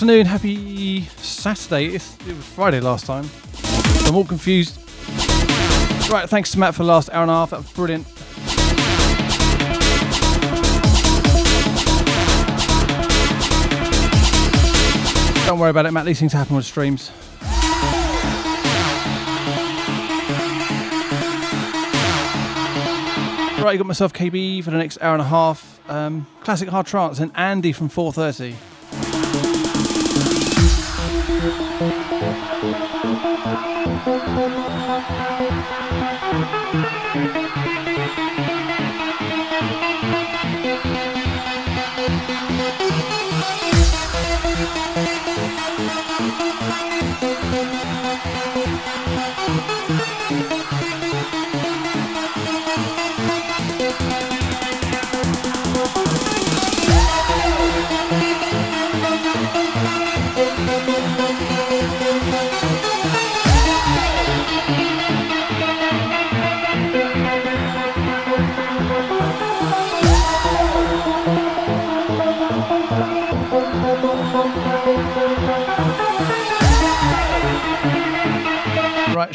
Afternoon. Happy Saturday. It's, it was Friday last time. I'm all confused. Right, thanks to Matt for the last hour and a half. That was brilliant. Don't worry about it, Matt. These things happen on streams. Right, I got myself KB for the next hour and a half. Um, classic hard trance and Andy from 4:30.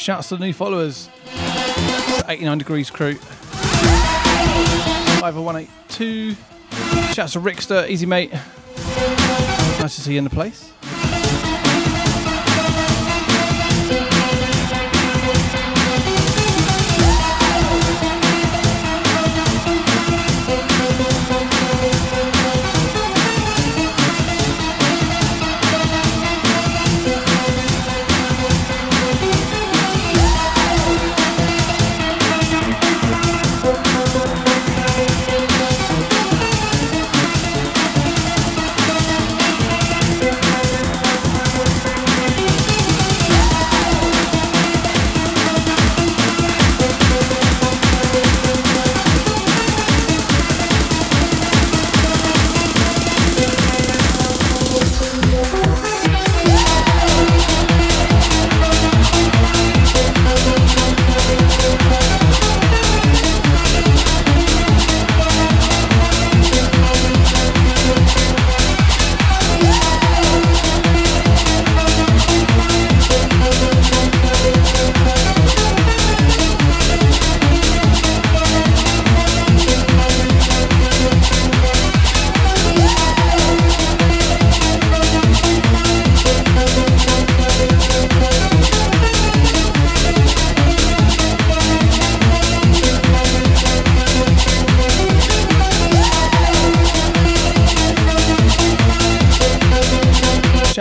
Shouts to the new followers. 89 Degrees crew. 50182. Shouts to Rickster, easy mate. Nice to see you in the place.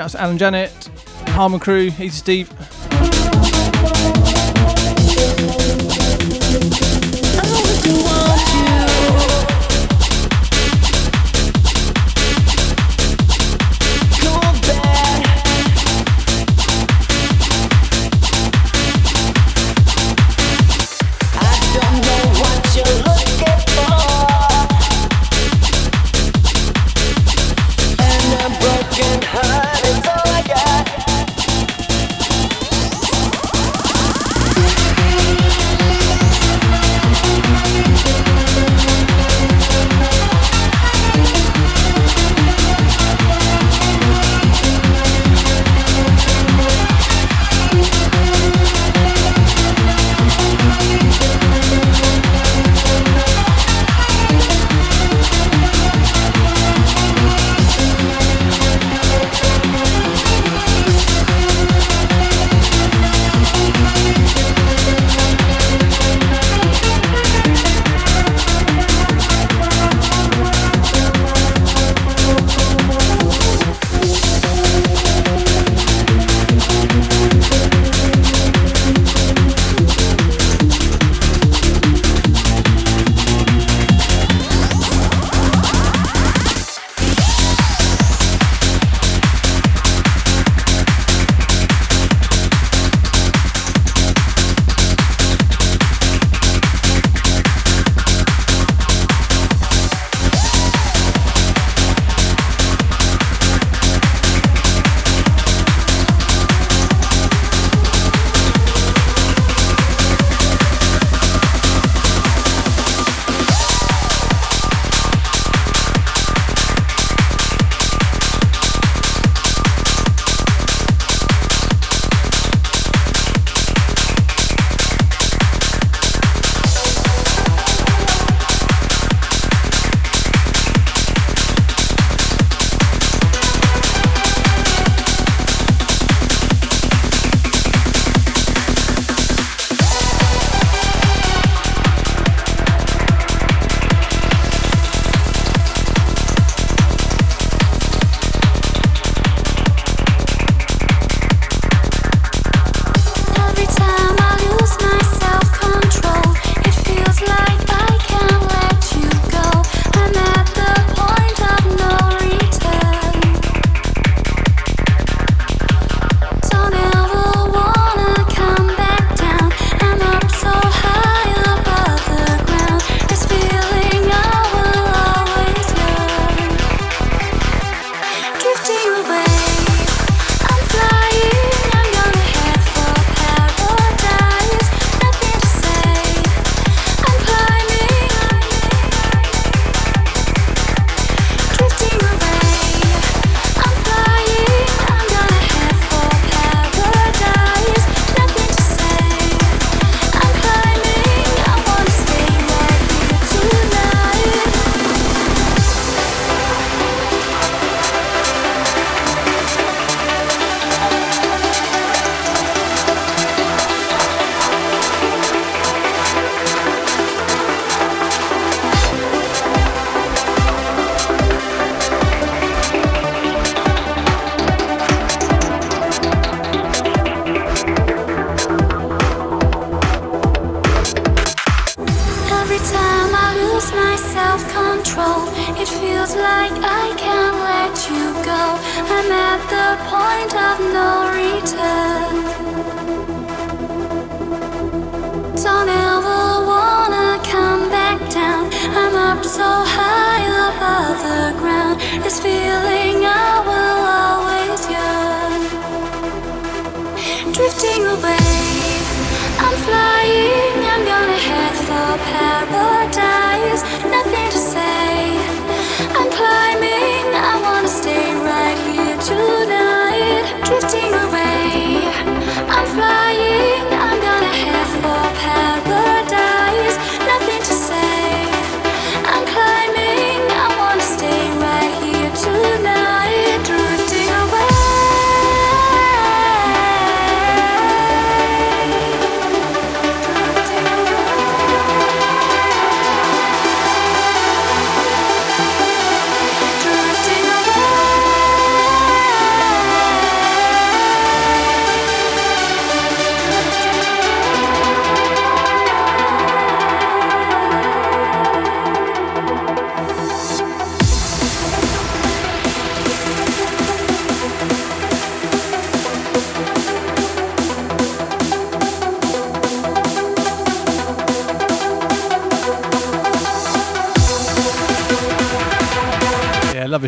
Shouts to Alan Janet, Harmon Crew, Easy Steve.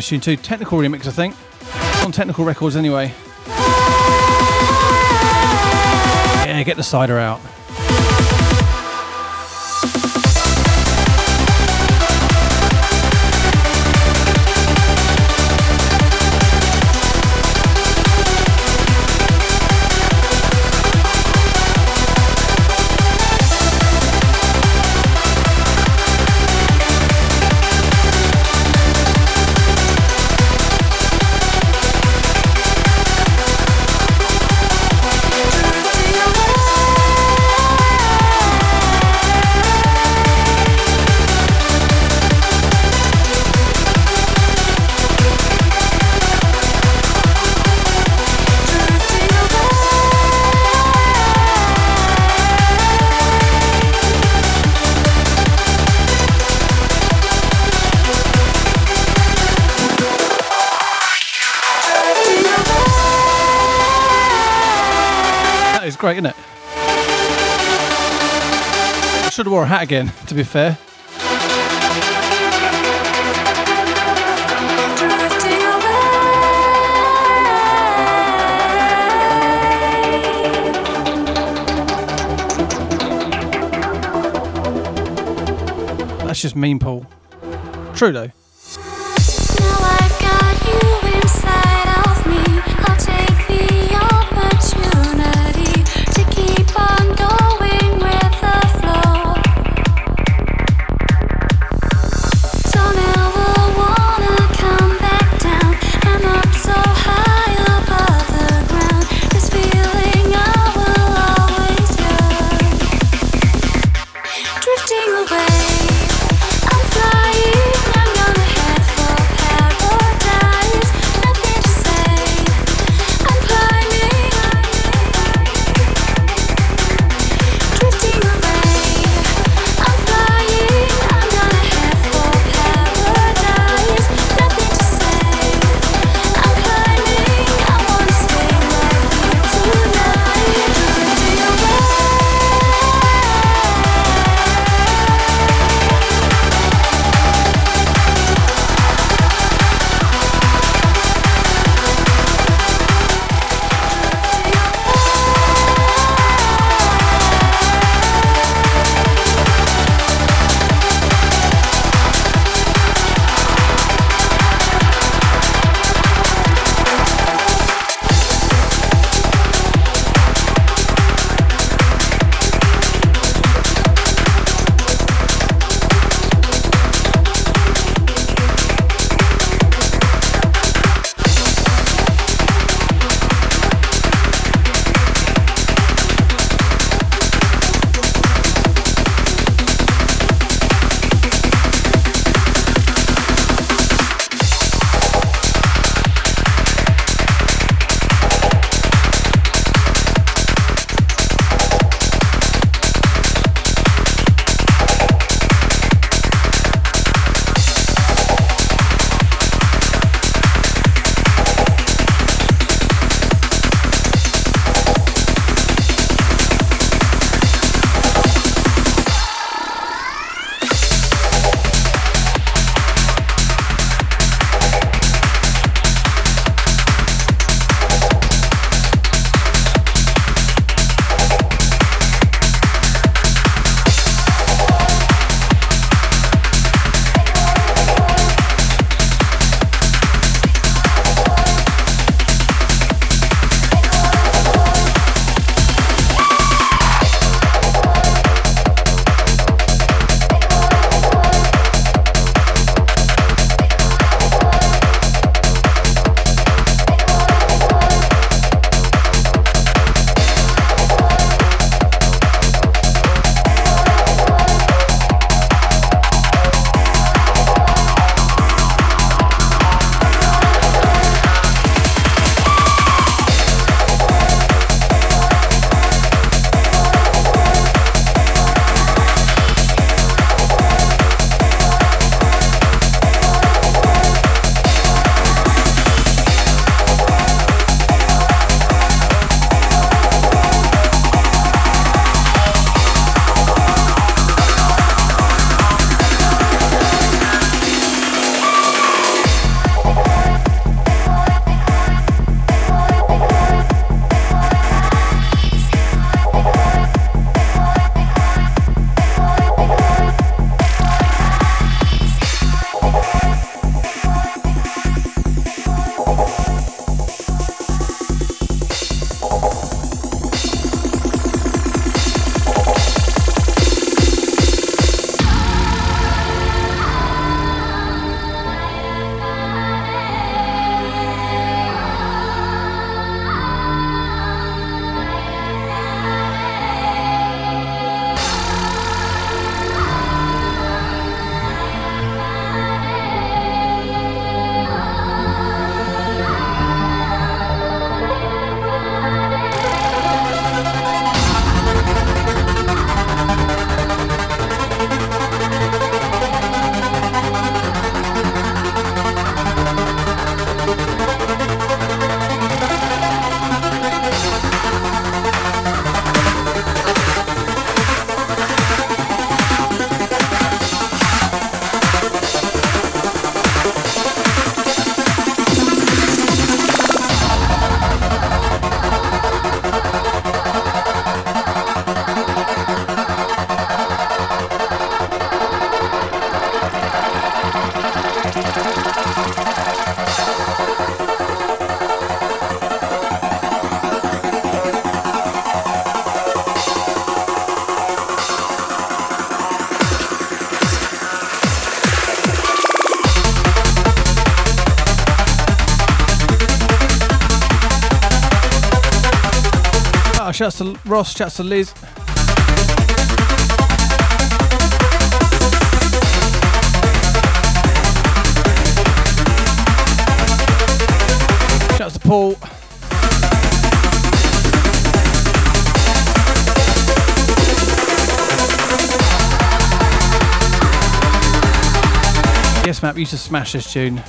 Tune 2 technical remix, I think. On technical records anyway. Yeah, get the cider out. Should have wore a hat again, to be fair. That's just mean, Paul. True though. Shouts to Ross, shouts to Liz. Shouts to Paul. Yes, Map, you to smash this tune.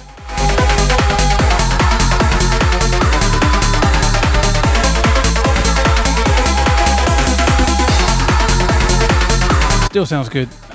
Still sounds good.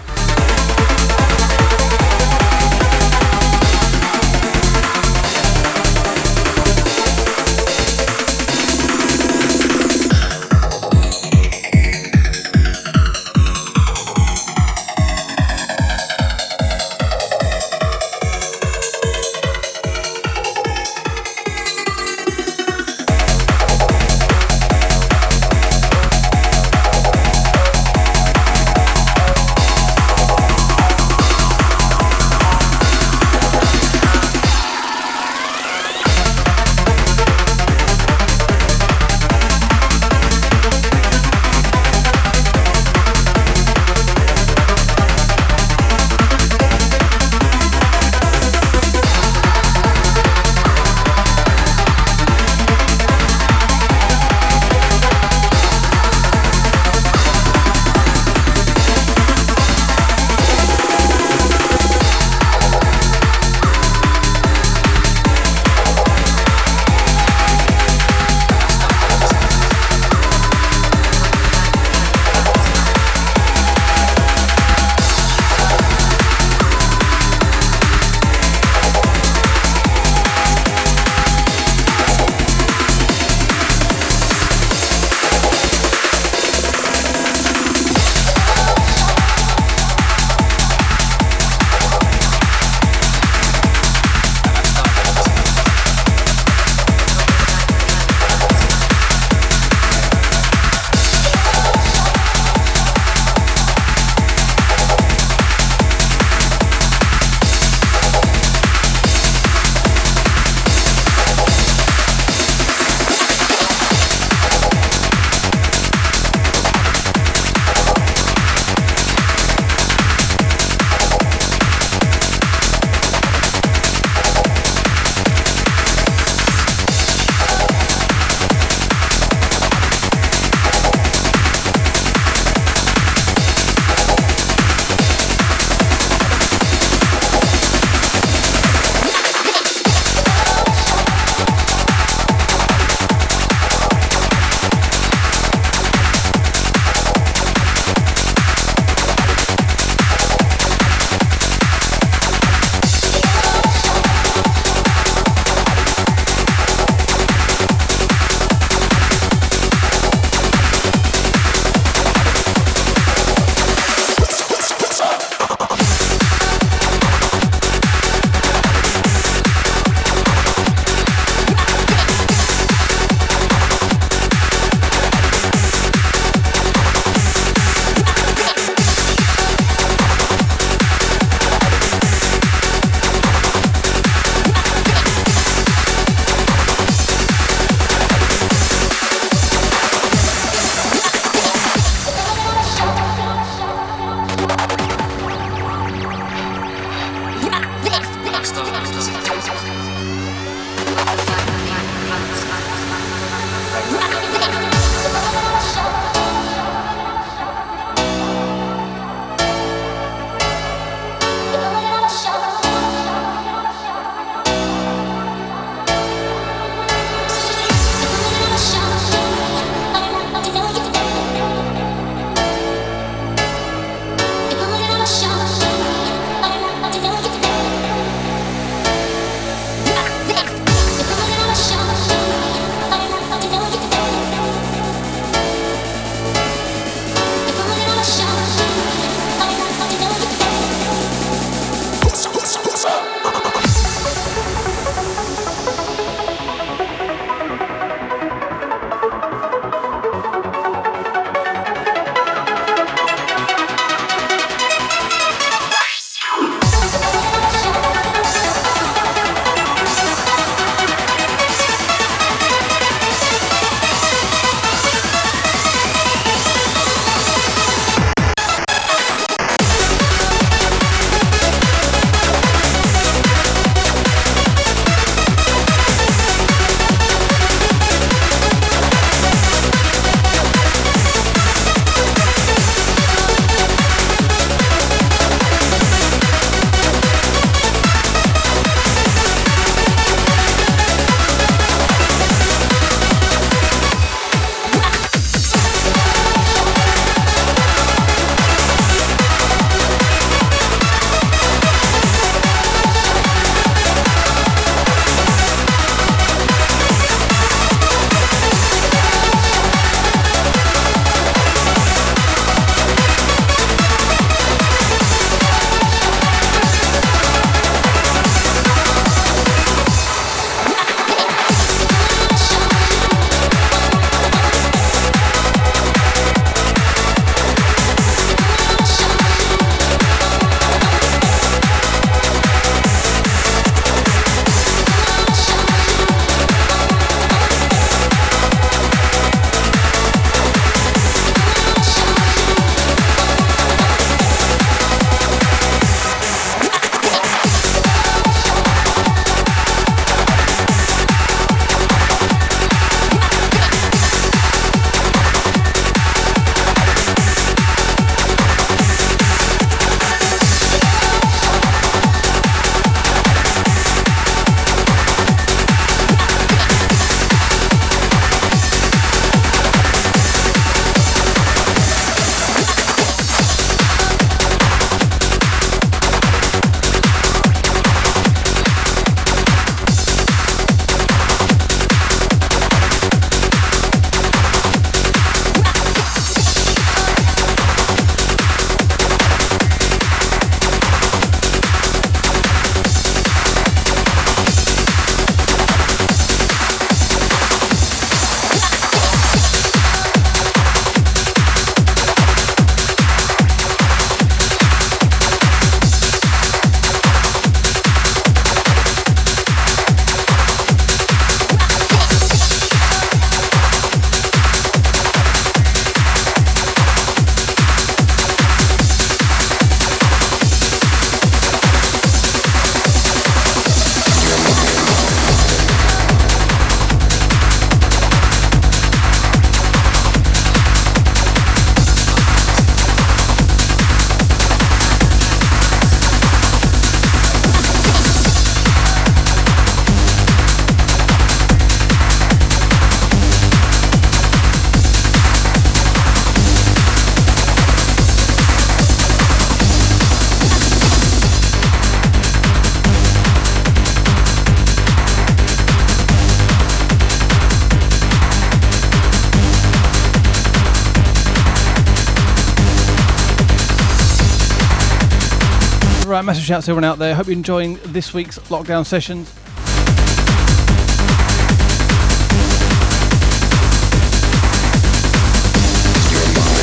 Massive shouts to everyone out there. Hope you're enjoying this week's lockdown sessions.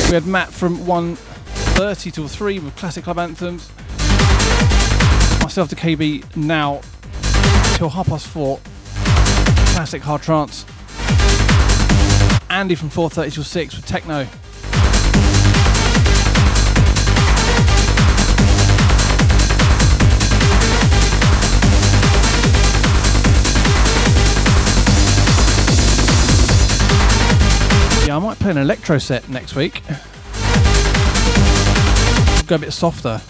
We had Matt from 1.30 till 3 with classic club anthems. Myself to KB now till half past 4. Classic hard trance. Andy from 4.30 till 6 with techno. Yeah, I might play an electro set next week. Go a bit softer.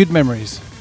Good memories.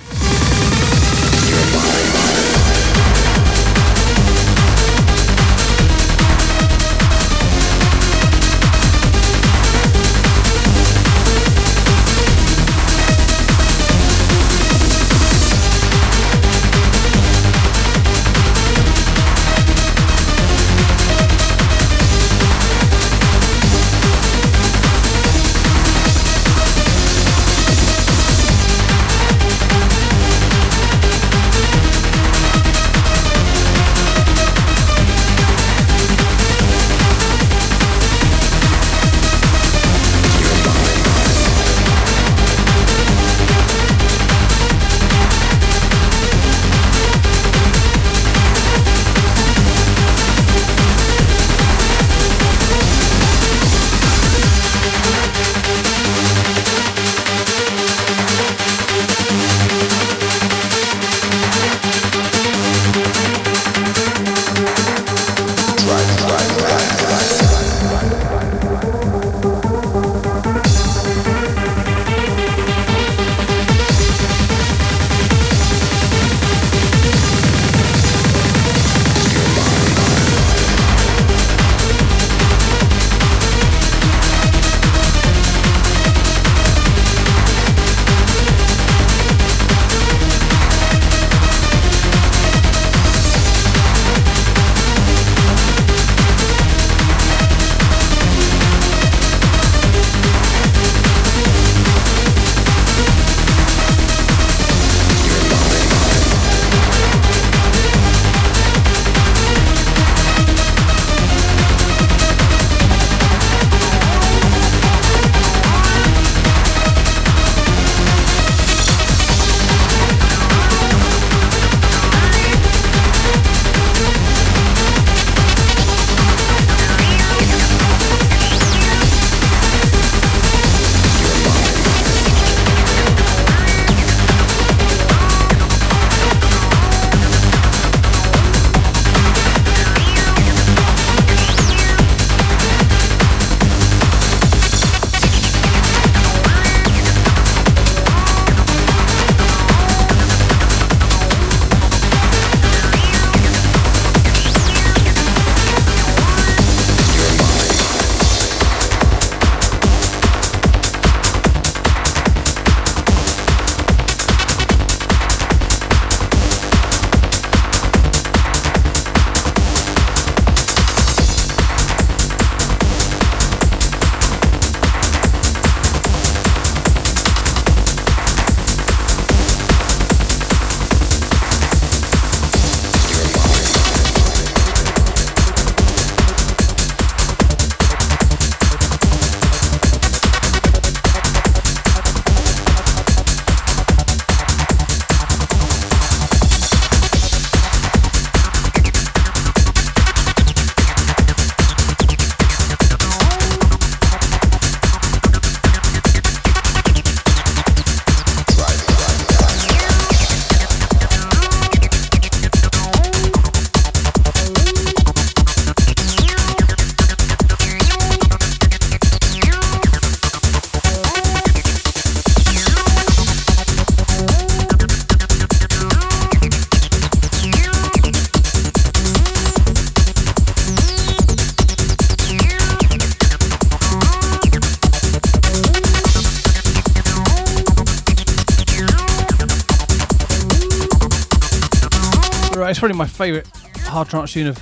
It's probably my favourite hard trance tune of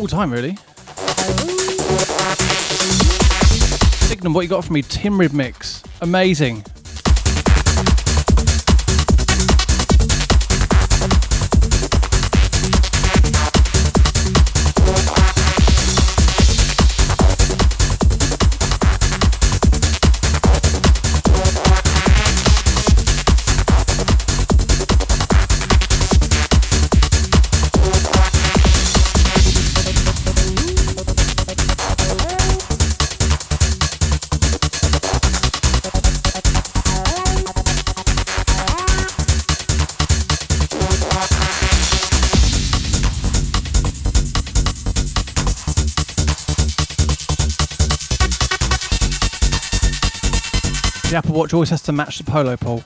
all time, really. Signum, what you got for me? Timrid mix. Amazing. Apple Watch always has to match the polo pole.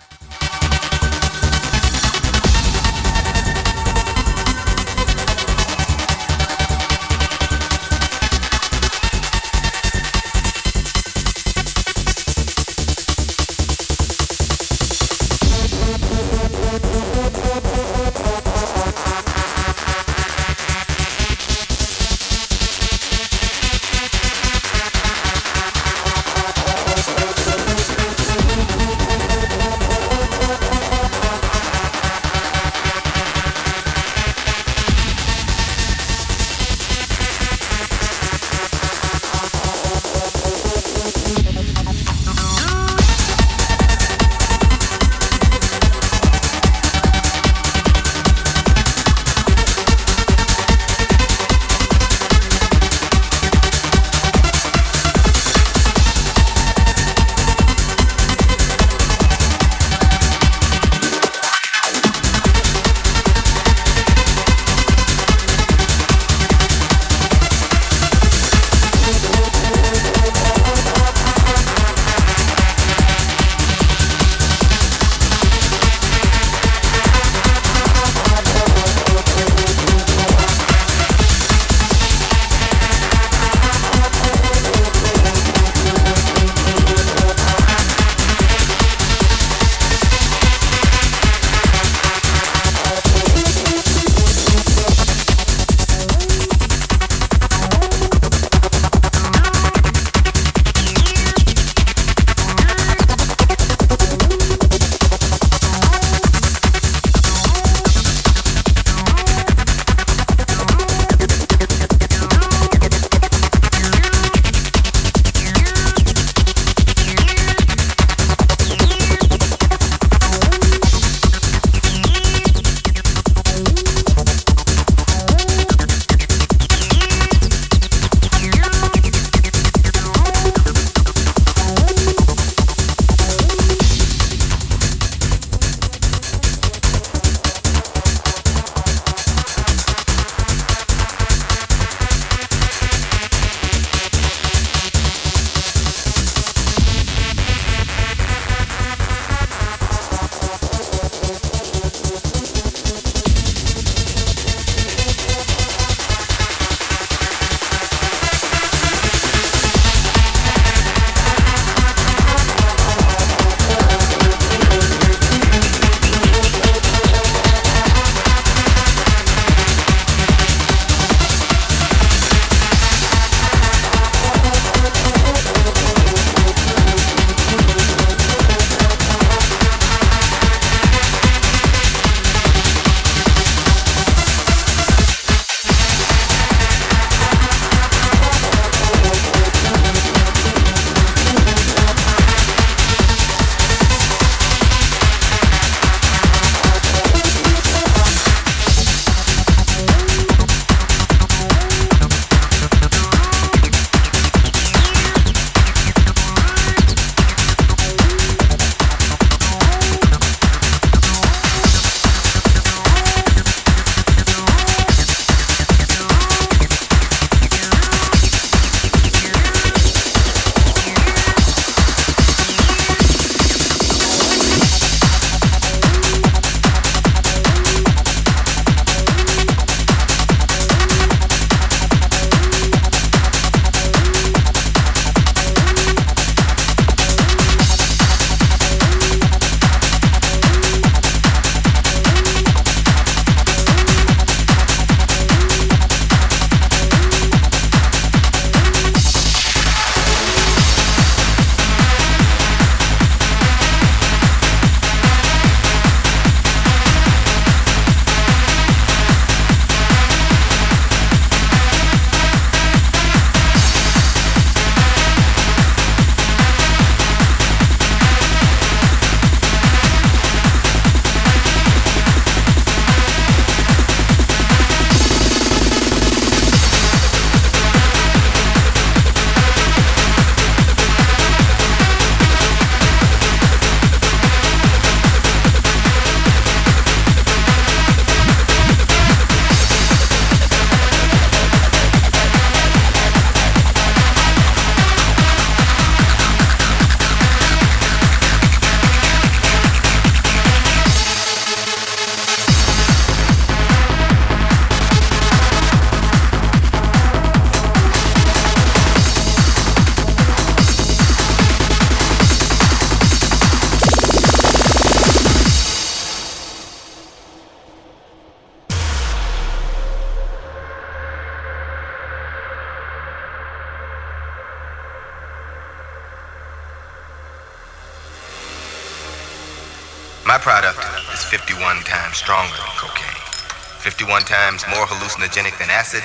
51 times more hallucinogenic than acid,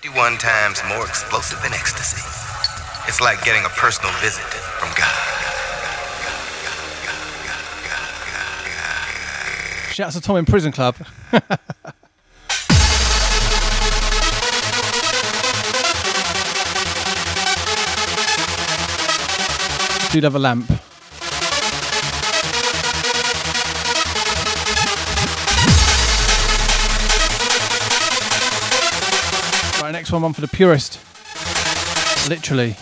51 times more explosive than ecstasy. It's like getting a personal visit from God. Shouts to Tom in Prison Club. Do have a lamp. Next one, one for the purist. Literally.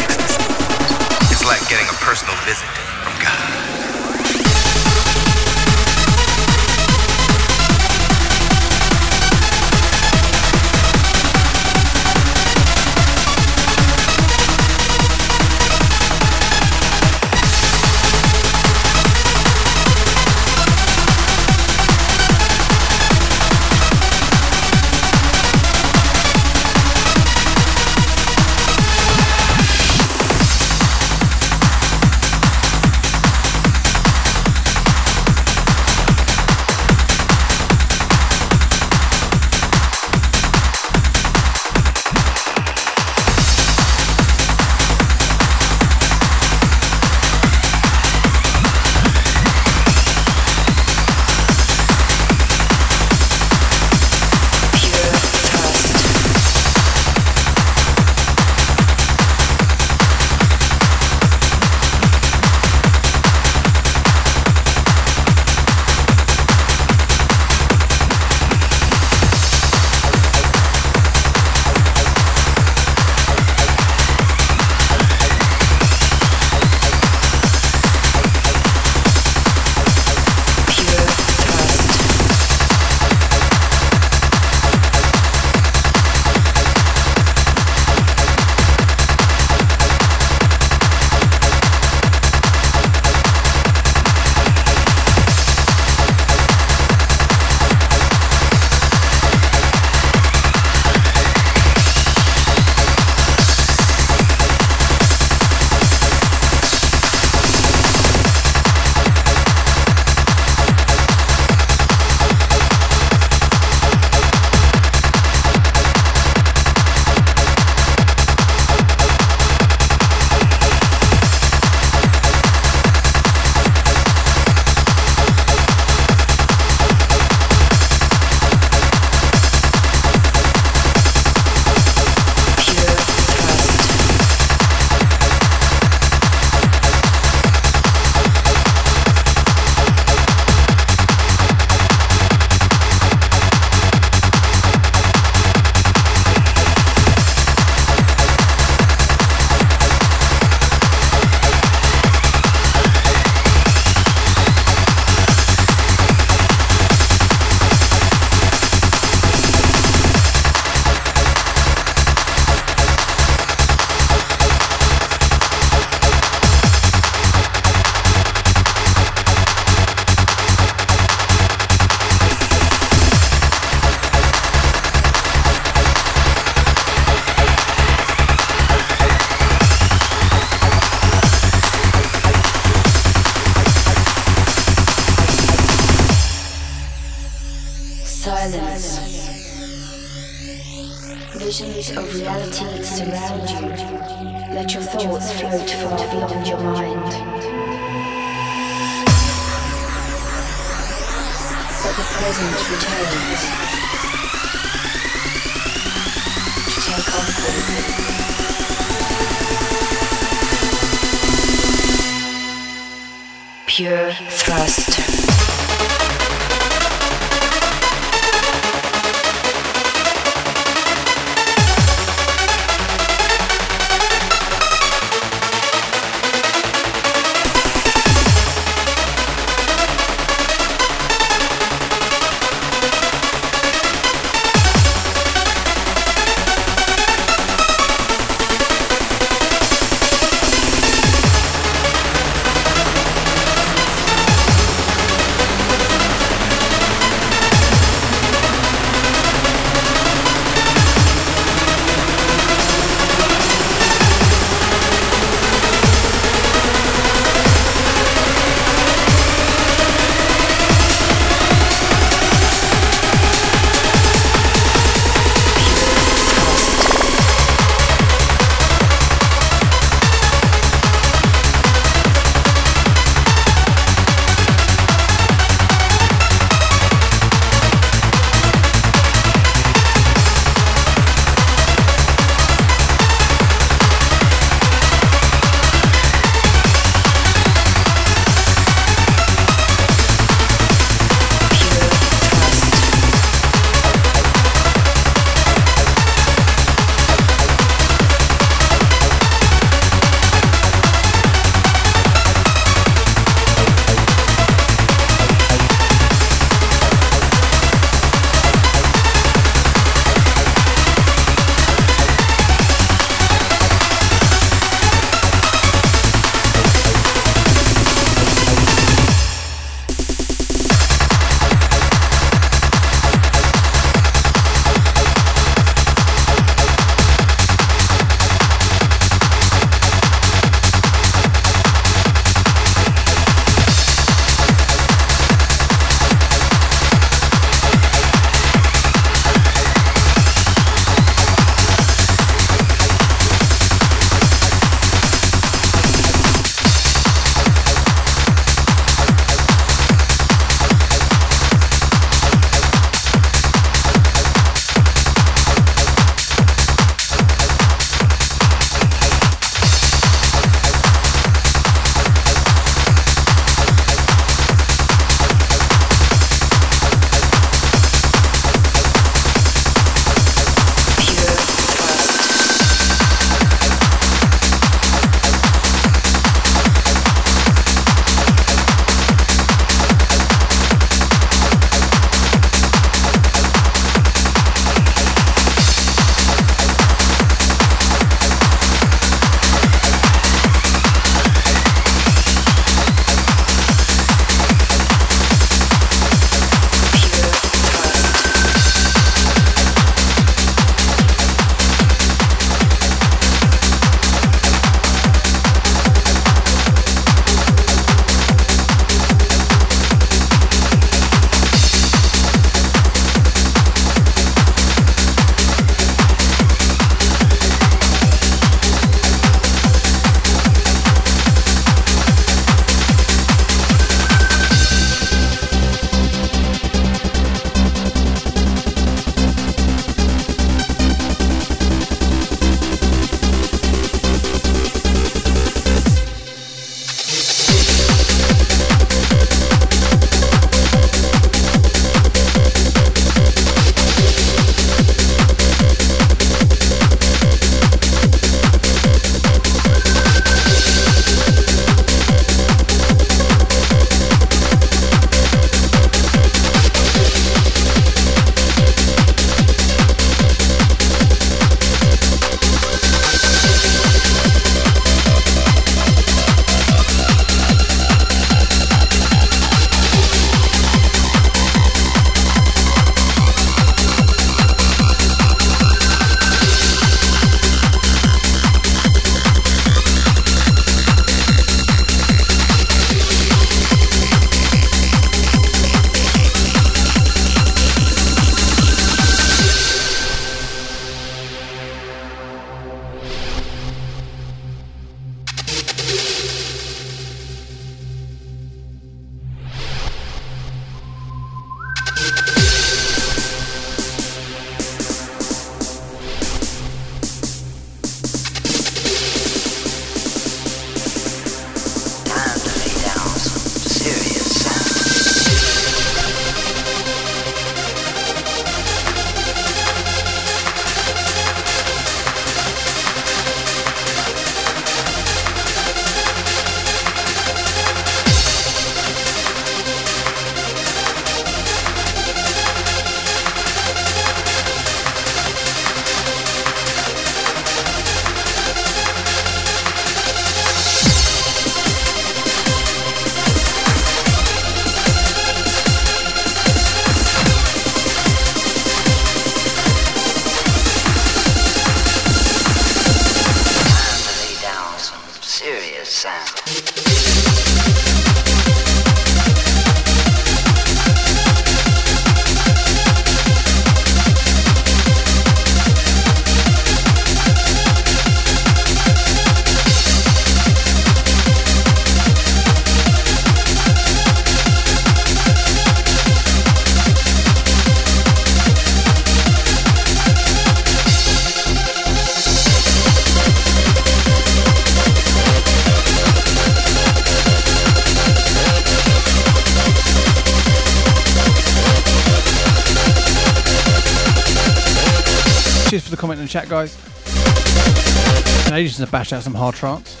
Bash out some hard trance.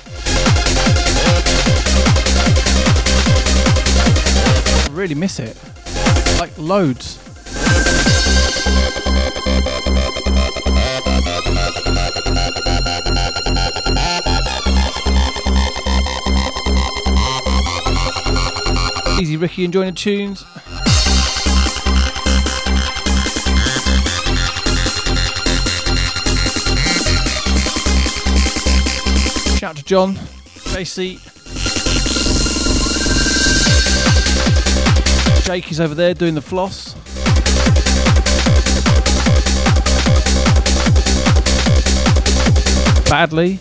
I really miss it. Like loads. Easy Ricky enjoying the tunes. John, JC. Jake is over there doing the floss. Badly.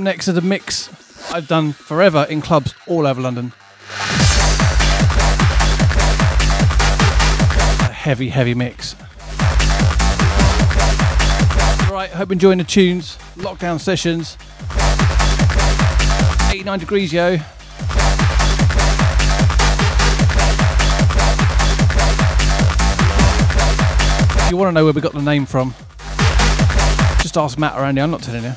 Up next is a mix I've done forever in clubs all over London. A heavy, heavy mix. Right, hope you're enjoying the tunes. Lockdown sessions. 89 degrees, yo. If you want to know where we got the name from, just ask Matt around here. I'm not telling you.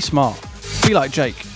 Be smart. Be like Jake.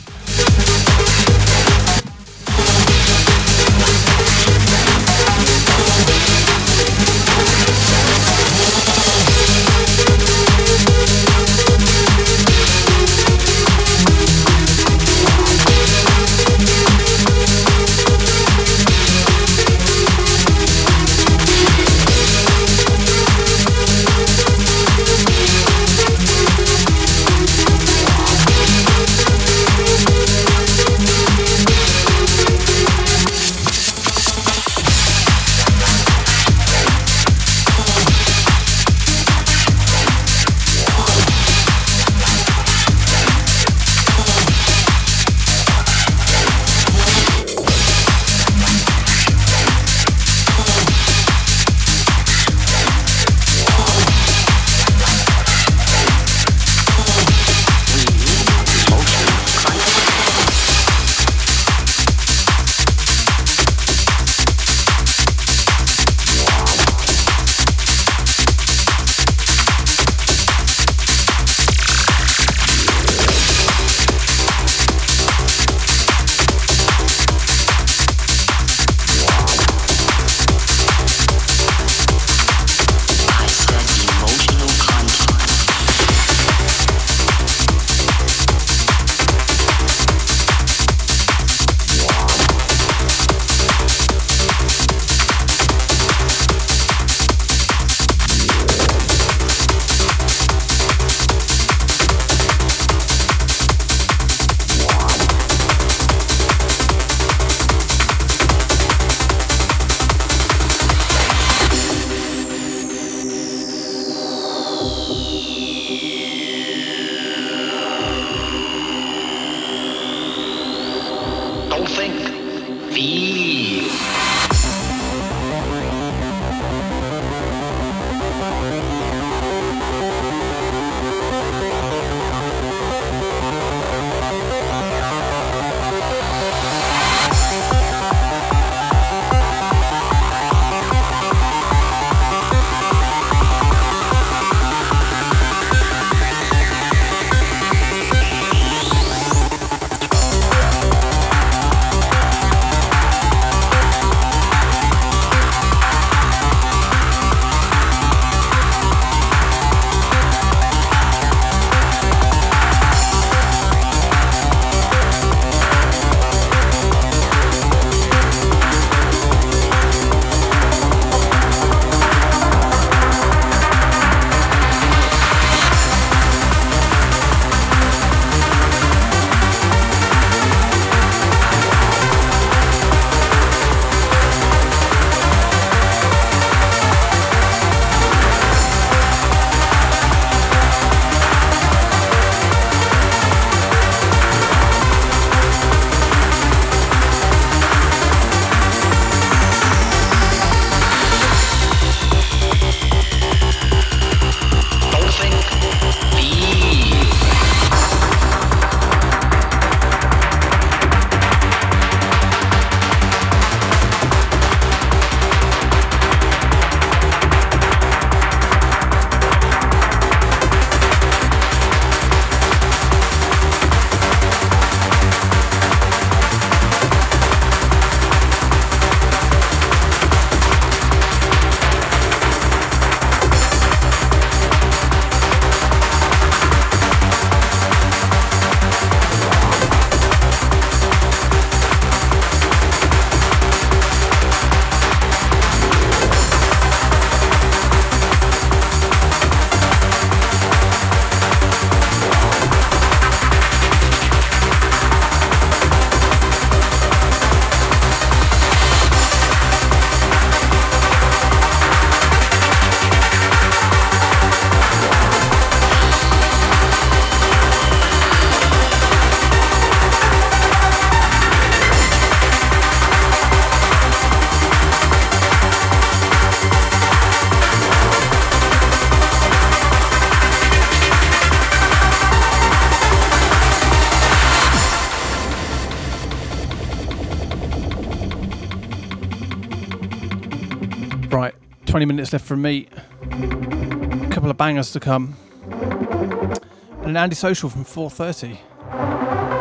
Minutes left for me. A couple of bangers to come. And an Andy Social from 4.30.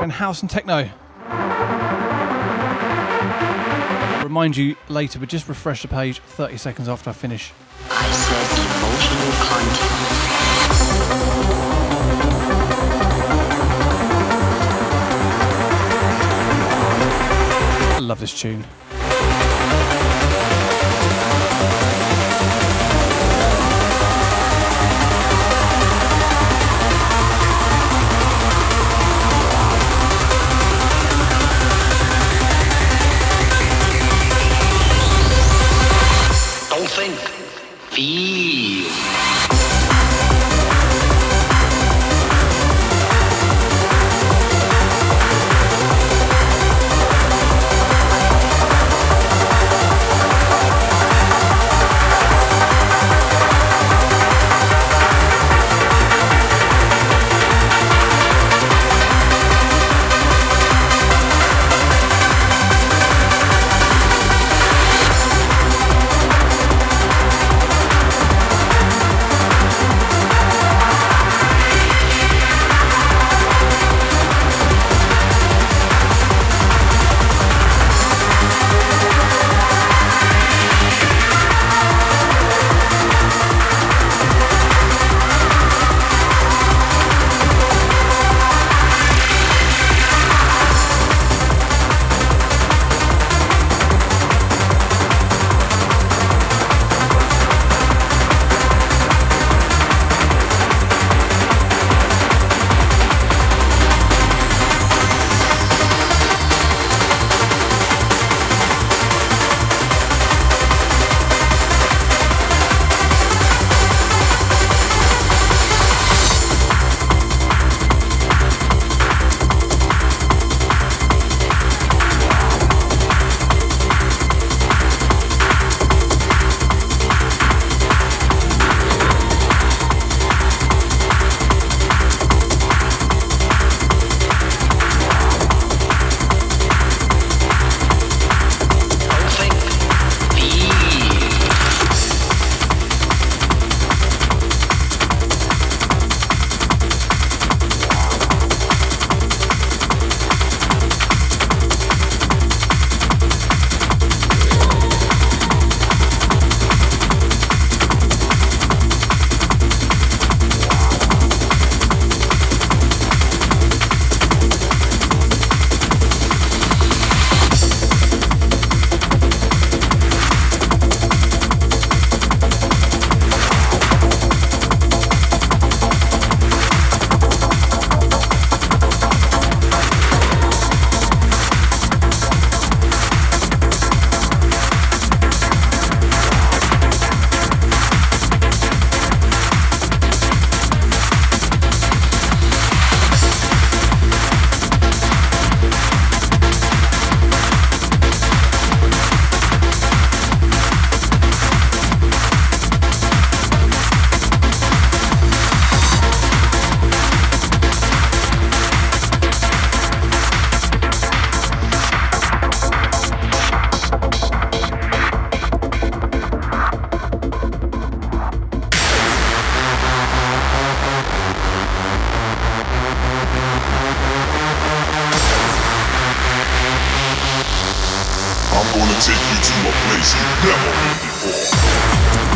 And house and techno. Remind you later, but just refresh the page 30 seconds after I finish. I said emotional content. I love this tune. Gonna take you to a place you've never been before.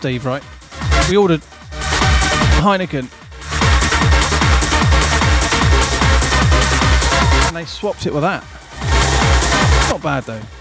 Steve, right? We ordered Heineken. And they swapped it with that. Not bad though.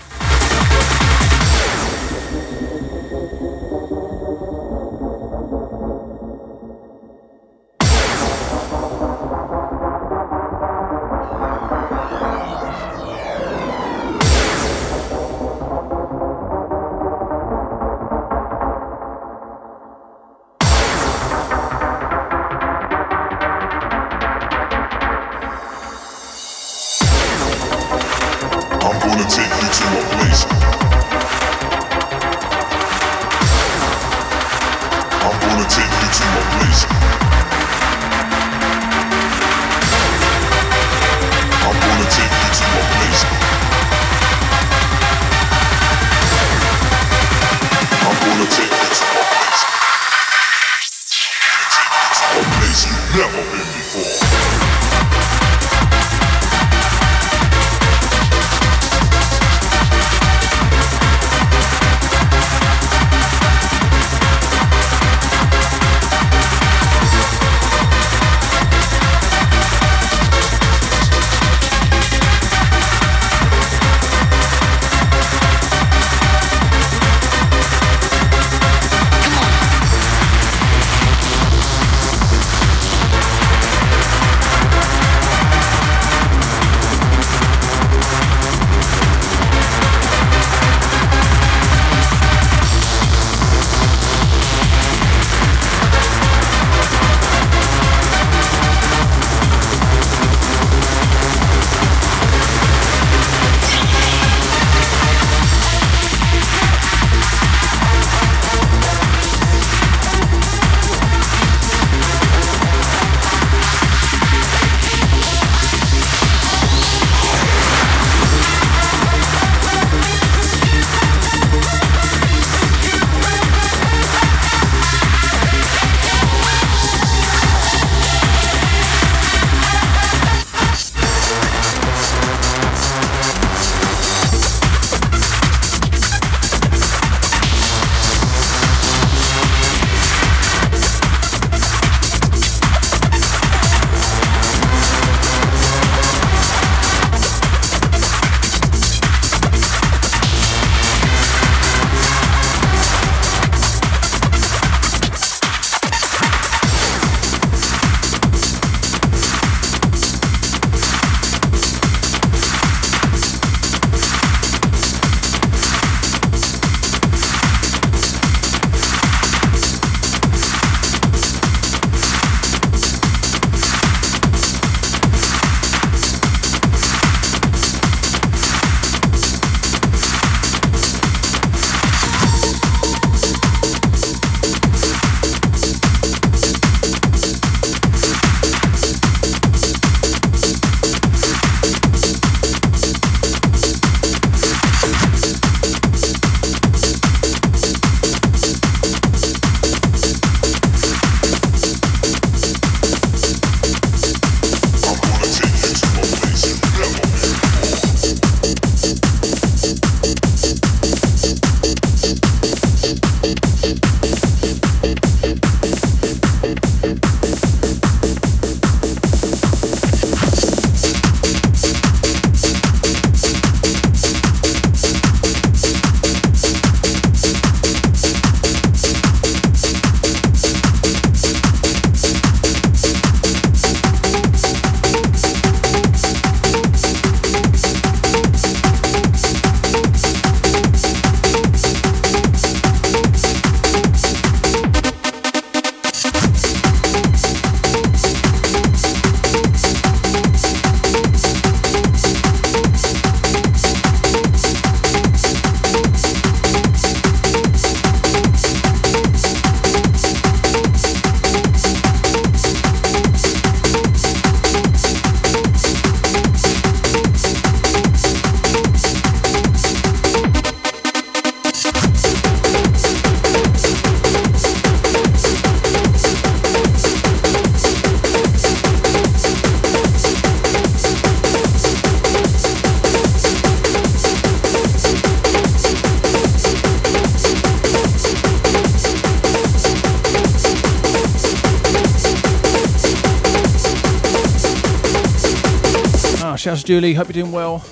Julie. Hope you're doing well.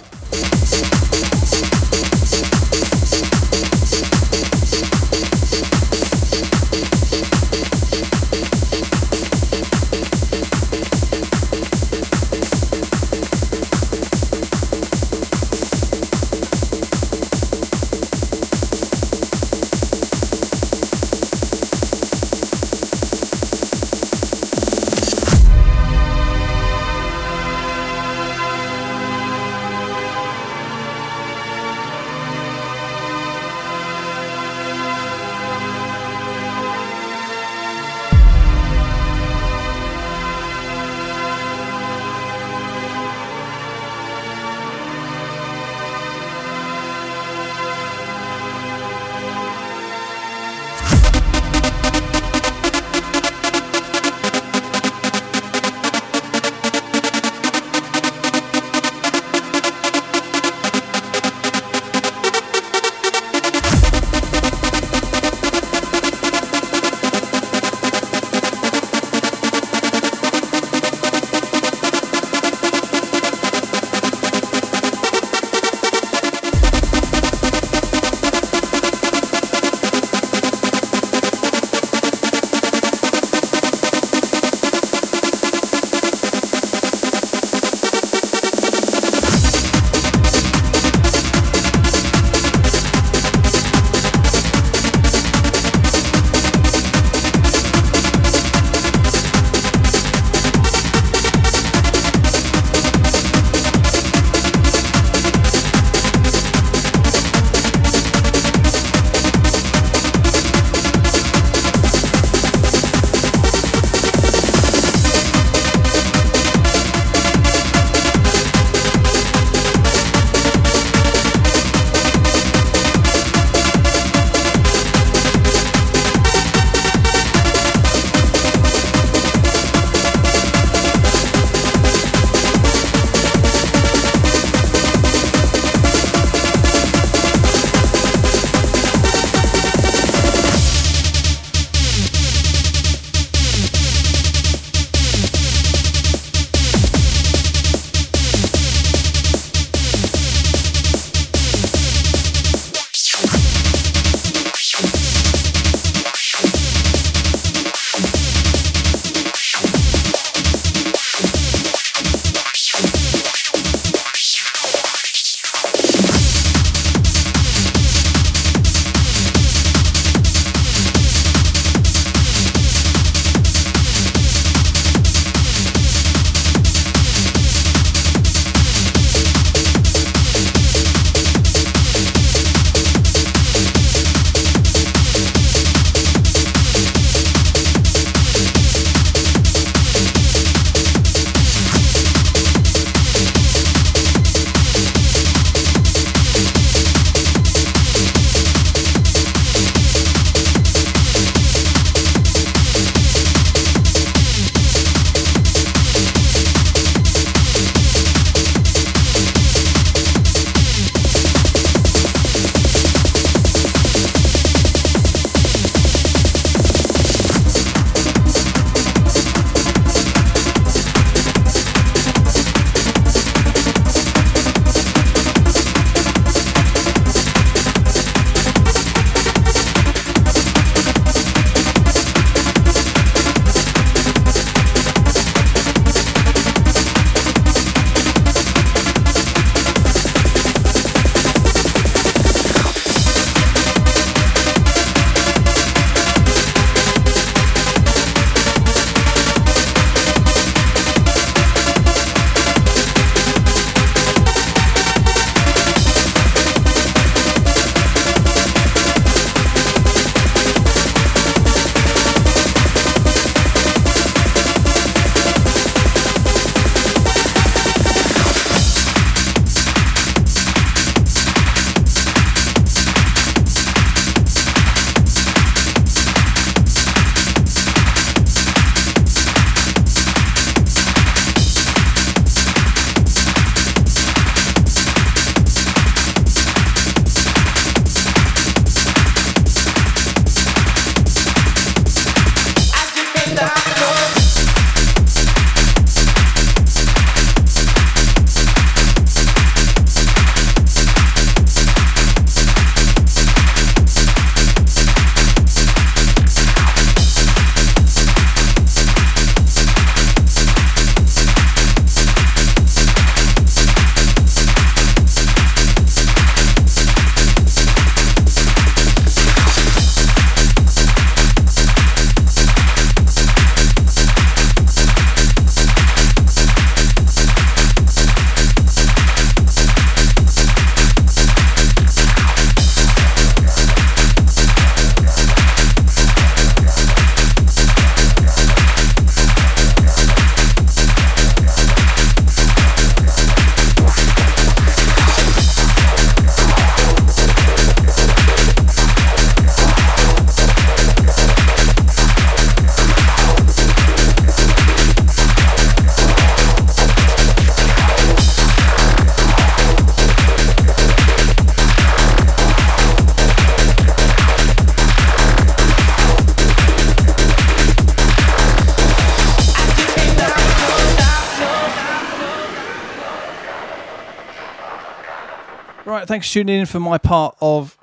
Thanks for tuning in for my part of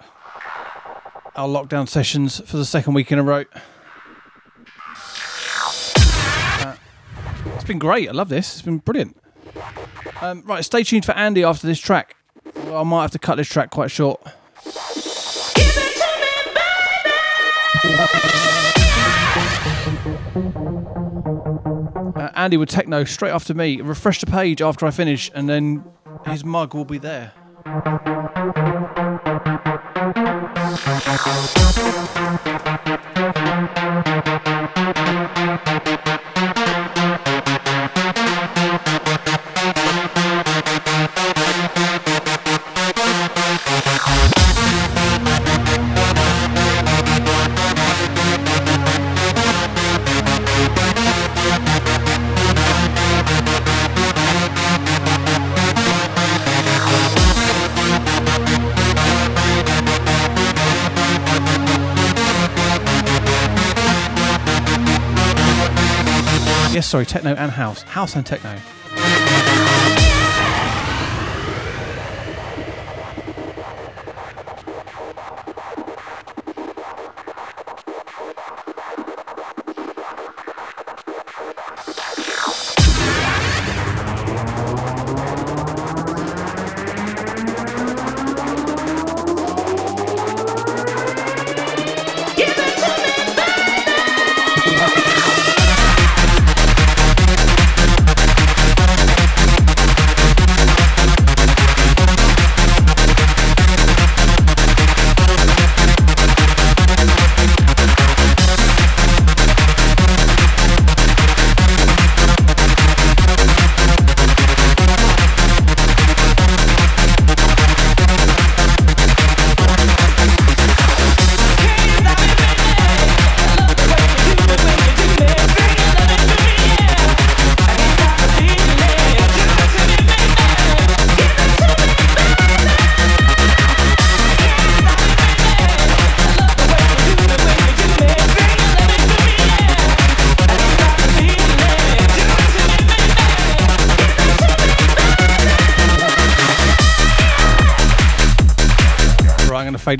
our lockdown sessions for the second week in a row. Uh, it's been great. I love this. It's been brilliant. Um, right, stay tuned for Andy after this track. Well, I might have to cut this track quite short. Uh, Andy with techno straight after me. Refresh the page after I finish, and then his mug will be there. Yes, sorry, techno and house. House and techno.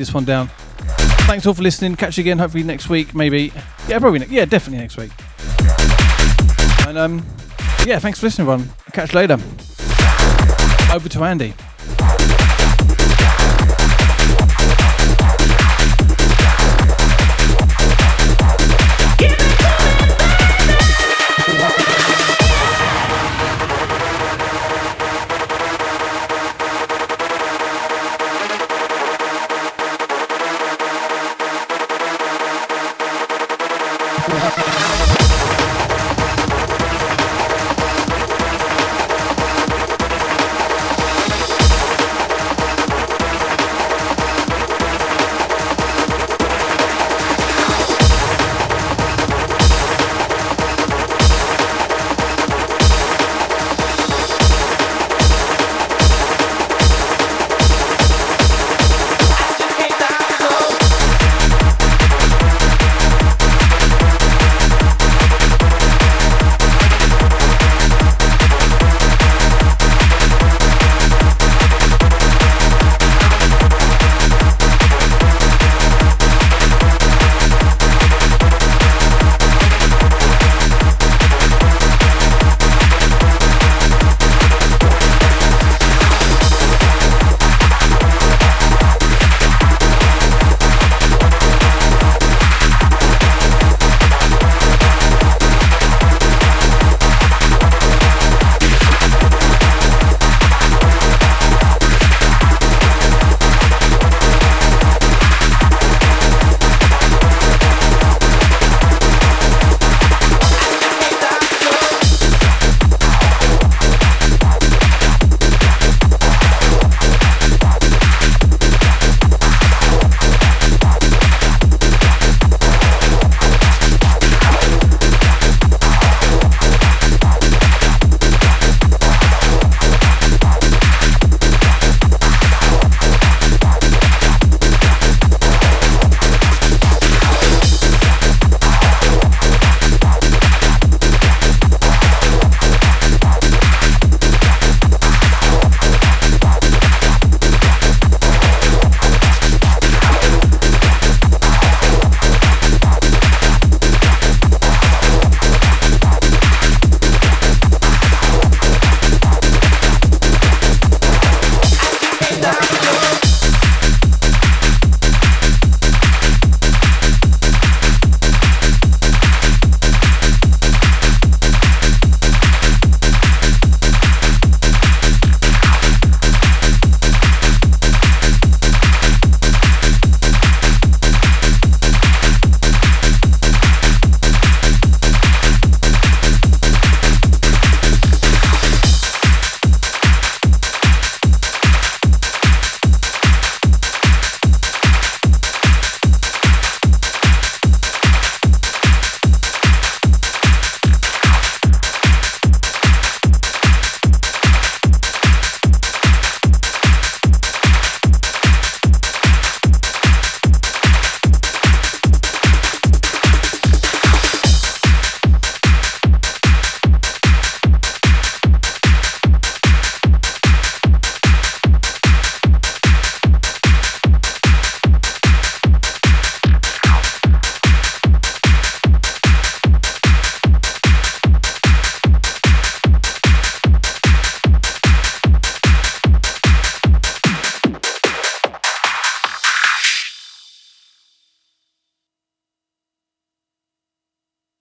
This one down. Thanks all for listening. Catch you again, hopefully next week, maybe. Yeah, probably. Ne- yeah, definitely next week. And um, yeah, thanks for listening, everyone. Catch you later. Over to Andy.